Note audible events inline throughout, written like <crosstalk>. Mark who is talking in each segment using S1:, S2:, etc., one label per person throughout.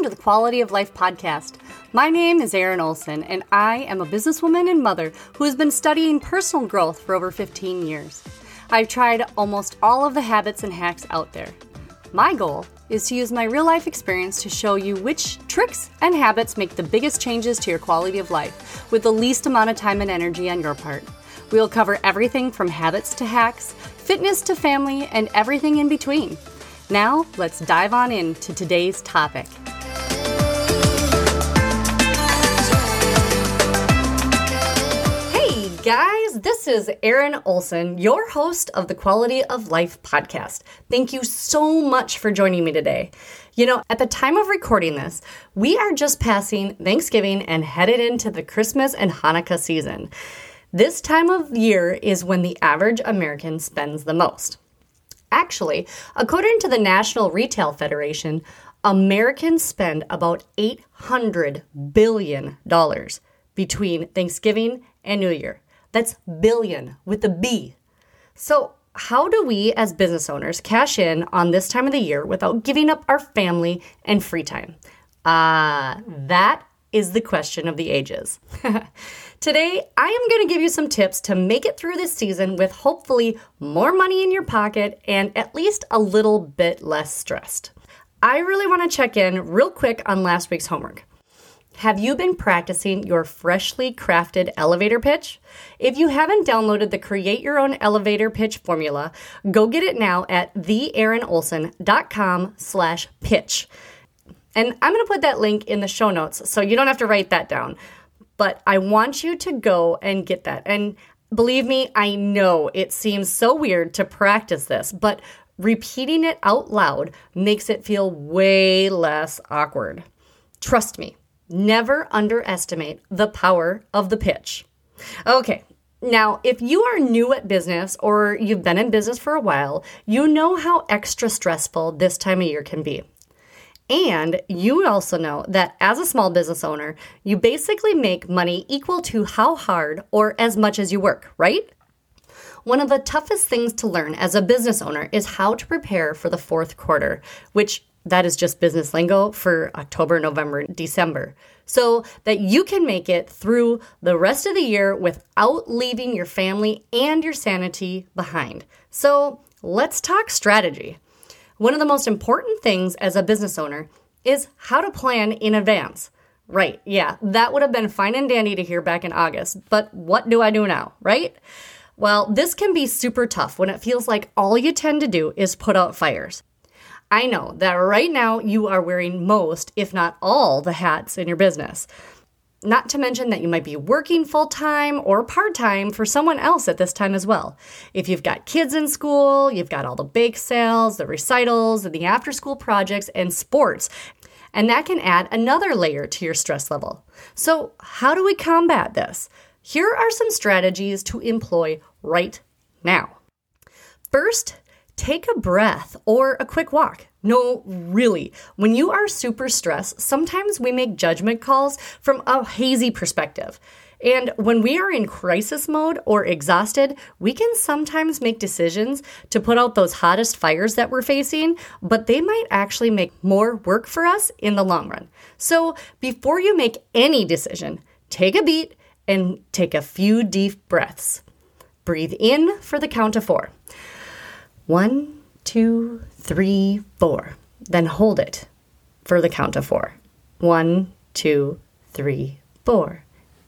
S1: Welcome to the Quality of Life podcast. My name is Erin Olson, and I am a businesswoman and mother who has been studying personal growth for over 15 years. I've tried almost all of the habits and hacks out there. My goal is to use my real life experience to show you which tricks and habits make the biggest changes to your quality of life with the least amount of time and energy on your part. We'll cover everything from habits to hacks, fitness to family, and everything in between. Now, let's dive on into today's topic. Guys, this is Erin Olson, your host of the Quality of Life podcast. Thank you so much for joining me today. You know, at the time of recording this, we are just passing Thanksgiving and headed into the Christmas and Hanukkah season. This time of year is when the average American spends the most. Actually, according to the National Retail Federation, Americans spend about $800 billion between Thanksgiving and New Year. That's billion with a B. So, how do we as business owners cash in on this time of the year without giving up our family and free time? Uh, that is the question of the ages. <laughs> Today, I am going to give you some tips to make it through this season with hopefully more money in your pocket and at least a little bit less stressed. I really want to check in real quick on last week's homework. Have you been practicing your freshly crafted elevator pitch? If you haven't downloaded the Create Your Own Elevator Pitch formula, go get it now at theerinolson.com slash pitch. And I'm going to put that link in the show notes so you don't have to write that down. But I want you to go and get that. And believe me, I know it seems so weird to practice this, but repeating it out loud makes it feel way less awkward. Trust me, never underestimate the power of the pitch. Okay, now, if you are new at business or you've been in business for a while, you know how extra stressful this time of year can be. And you also know that as a small business owner, you basically make money equal to how hard or as much as you work, right? One of the toughest things to learn as a business owner is how to prepare for the fourth quarter, which that is just business lingo for October, November, December, so that you can make it through the rest of the year without leaving your family and your sanity behind. So let's talk strategy. One of the most important things as a business owner is how to plan in advance. Right, yeah, that would have been fine and dandy to hear back in August, but what do I do now, right? Well, this can be super tough when it feels like all you tend to do is put out fires. I know that right now you are wearing most, if not all, the hats in your business. Not to mention that you might be working full time or part time for someone else at this time as well. If you've got kids in school, you've got all the bake sales, the recitals, and the after school projects and sports. And that can add another layer to your stress level. So, how do we combat this? Here are some strategies to employ right now. First, take a breath or a quick walk. No, really. When you are super stressed, sometimes we make judgment calls from a hazy perspective. And when we are in crisis mode or exhausted, we can sometimes make decisions to put out those hottest fires that we're facing, but they might actually make more work for us in the long run. So before you make any decision, take a beat and take a few deep breaths. Breathe in for the count of four. One, two, three, four. Then hold it for the count of four. One, two, three, four.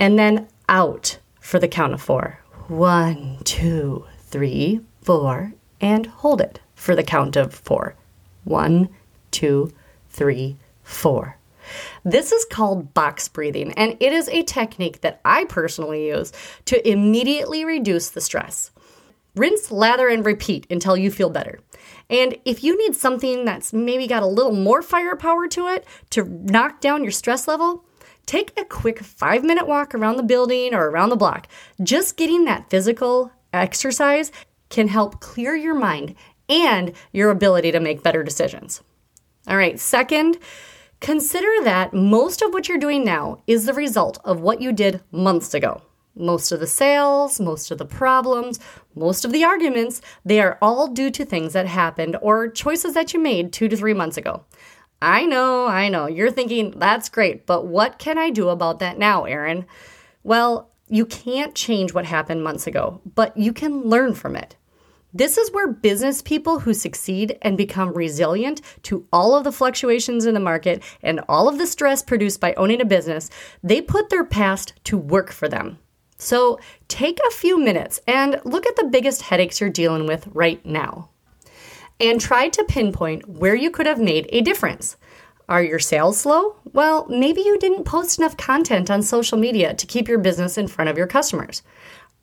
S1: And then out for the count of four. One, two, three, four. And hold it for the count of four. One, two, three, four. This is called box breathing, and it is a technique that I personally use to immediately reduce the stress. Rinse, lather, and repeat until you feel better. And if you need something that's maybe got a little more firepower to it to knock down your stress level, take a quick five minute walk around the building or around the block. Just getting that physical exercise can help clear your mind and your ability to make better decisions. All right, second, consider that most of what you're doing now is the result of what you did months ago. Most of the sales, most of the problems, most of the arguments, they are all due to things that happened or choices that you made two to three months ago. I know, I know. You're thinking, that's great, but what can I do about that now, Erin? Well, you can't change what happened months ago, but you can learn from it. This is where business people who succeed and become resilient to all of the fluctuations in the market and all of the stress produced by owning a business, they put their past to work for them. So, take a few minutes and look at the biggest headaches you're dealing with right now and try to pinpoint where you could have made a difference. Are your sales slow? Well, maybe you didn't post enough content on social media to keep your business in front of your customers.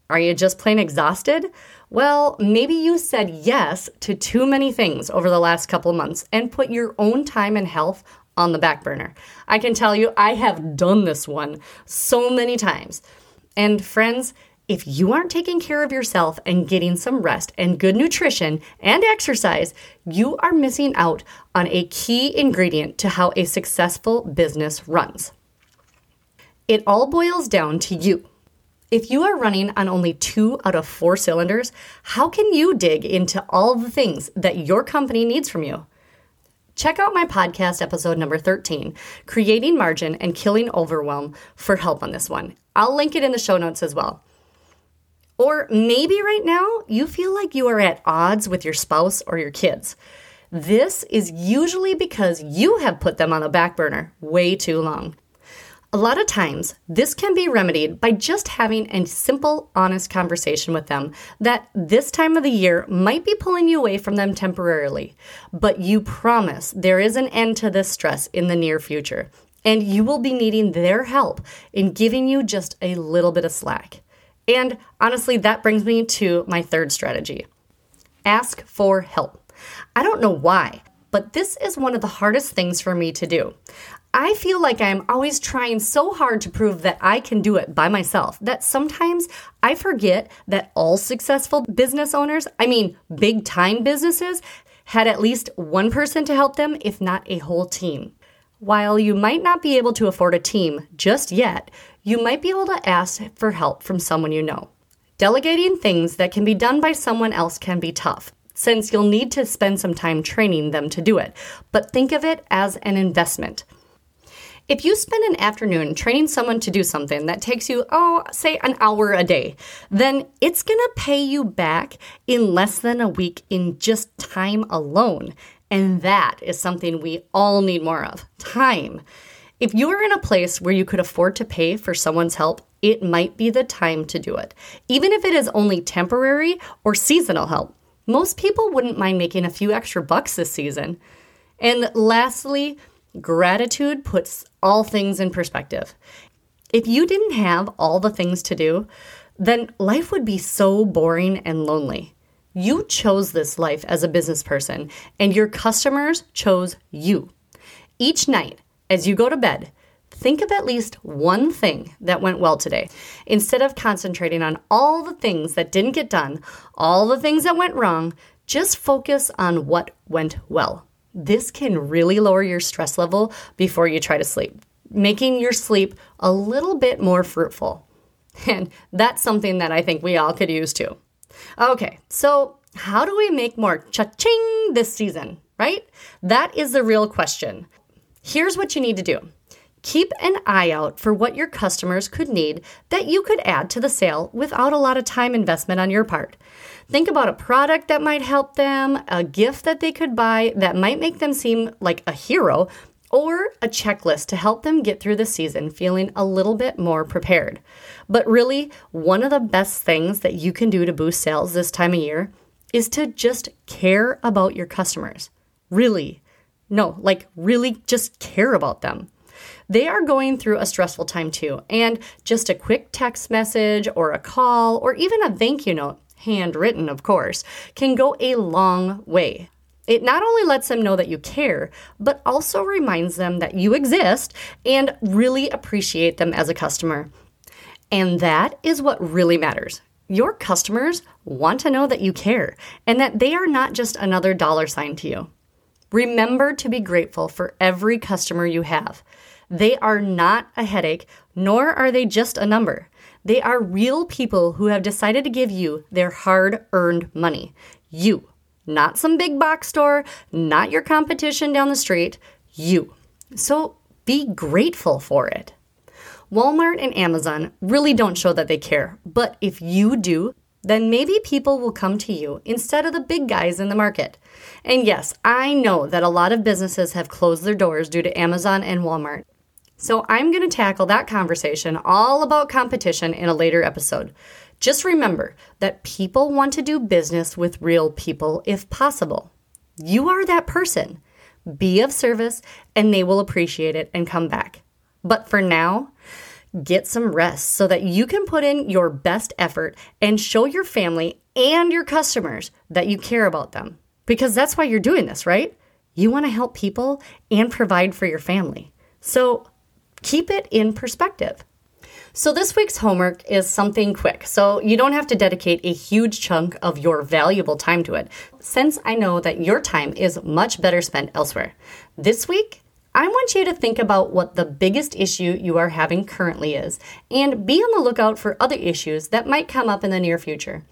S1: Are you just plain exhausted? Well, maybe you said yes to too many things over the last couple months and put your own time and health on the back burner. I can tell you, I have done this one so many times. And friends, if you aren't taking care of yourself and getting some rest and good nutrition and exercise, you are missing out on a key ingredient to how a successful business runs. It all boils down to you. If you are running on only two out of four cylinders, how can you dig into all the things that your company needs from you? Check out my podcast episode number 13, Creating Margin and Killing Overwhelm, for help on this one. I'll link it in the show notes as well. Or maybe right now you feel like you are at odds with your spouse or your kids. This is usually because you have put them on the back burner way too long. A lot of times, this can be remedied by just having a simple, honest conversation with them that this time of the year might be pulling you away from them temporarily. But you promise there is an end to this stress in the near future, and you will be needing their help in giving you just a little bit of slack. And honestly, that brings me to my third strategy ask for help. I don't know why, but this is one of the hardest things for me to do. I feel like I'm always trying so hard to prove that I can do it by myself that sometimes I forget that all successful business owners, I mean, big time businesses, had at least one person to help them, if not a whole team. While you might not be able to afford a team just yet, you might be able to ask for help from someone you know. Delegating things that can be done by someone else can be tough, since you'll need to spend some time training them to do it, but think of it as an investment. If you spend an afternoon training someone to do something that takes you, oh, say an hour a day, then it's gonna pay you back in less than a week in just time alone. And that is something we all need more of time. If you are in a place where you could afford to pay for someone's help, it might be the time to do it, even if it is only temporary or seasonal help. Most people wouldn't mind making a few extra bucks this season. And lastly, gratitude puts all things in perspective. If you didn't have all the things to do, then life would be so boring and lonely. You chose this life as a business person, and your customers chose you. Each night, as you go to bed, think of at least one thing that went well today. Instead of concentrating on all the things that didn't get done, all the things that went wrong, just focus on what went well. This can really lower your stress level before you try to sleep, making your sleep a little bit more fruitful. <laughs> And that's something that I think we all could use too. Okay, so how do we make more cha-ching this season, right? That is the real question. Here's what you need to do keep an eye out for what your customers could need that you could add to the sale without a lot of time investment on your part. Think about a product that might help them, a gift that they could buy that might make them seem like a hero, or a checklist to help them get through the season feeling a little bit more prepared. But really, one of the best things that you can do to boost sales this time of year is to just care about your customers. Really, no, like really just care about them. They are going through a stressful time too, and just a quick text message or a call or even a thank you note, handwritten of course, can go a long way. It not only lets them know that you care, but also reminds them that you exist and really appreciate them as a customer. And that is what really matters. Your customers want to know that you care and that they are not just another dollar sign to you. Remember to be grateful for every customer you have. They are not a headache, nor are they just a number. They are real people who have decided to give you their hard earned money. You, not some big box store, not your competition down the street. you. So be grateful for it. Walmart and Amazon really don't show that they care, but if you do, then maybe people will come to you instead of the big guys in the market. And yes, I know that a lot of businesses have closed their doors due to Amazon and Walmart. So I'm going to tackle that conversation all about competition in a later episode. Just remember that people want to do business with real people if possible. You are that person. Be of service, and they will appreciate it and come back. But for now, get some rest so that you can put in your best effort and show your family and your customers that you care about them. Because that's why you're doing this, right? You want to help people and provide for your family. So keep it in perspective. So, this week's homework is something quick, so you don't have to dedicate a huge chunk of your valuable time to it, since I know that your time is much better spent elsewhere. This week, I want you to think about what the biggest issue you are having currently is and be on the lookout for other issues that might come up in the near future.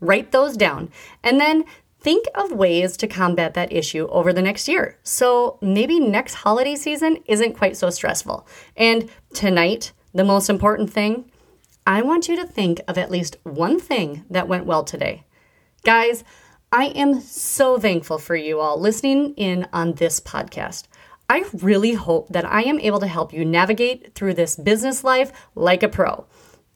S1: Write those down and then think of ways to combat that issue over the next year. So maybe next holiday season isn't quite so stressful. And tonight, the most important thing, I want you to think of at least one thing that went well today. Guys, I am so thankful for you all listening in on this podcast. I really hope that I am able to help you navigate through this business life like a pro.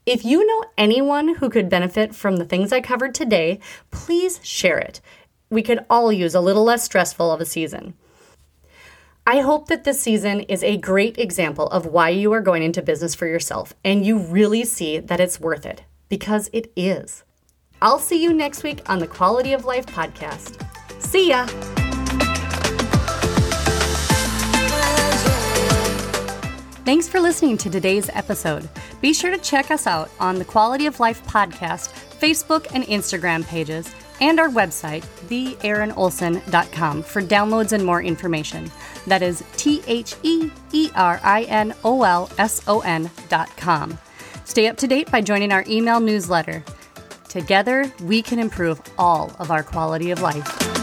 S1: If you know anyone who could benefit from the things I covered today, please share it. We could all use a little less stressful of a season. I hope that this season is a great example of why you are going into business for yourself and you really see that it's worth it because it is. I'll see you next week on the Quality of Life podcast. See ya! Thanks for listening to today's episode. Be sure to check us out on the Quality of Life podcast, Facebook and Instagram pages, and our website, theerinolson.com, for downloads and more information. That is T H E E R I N O L S O N.com. Stay up to date by joining our email newsletter. Together, we can improve all of our quality of life.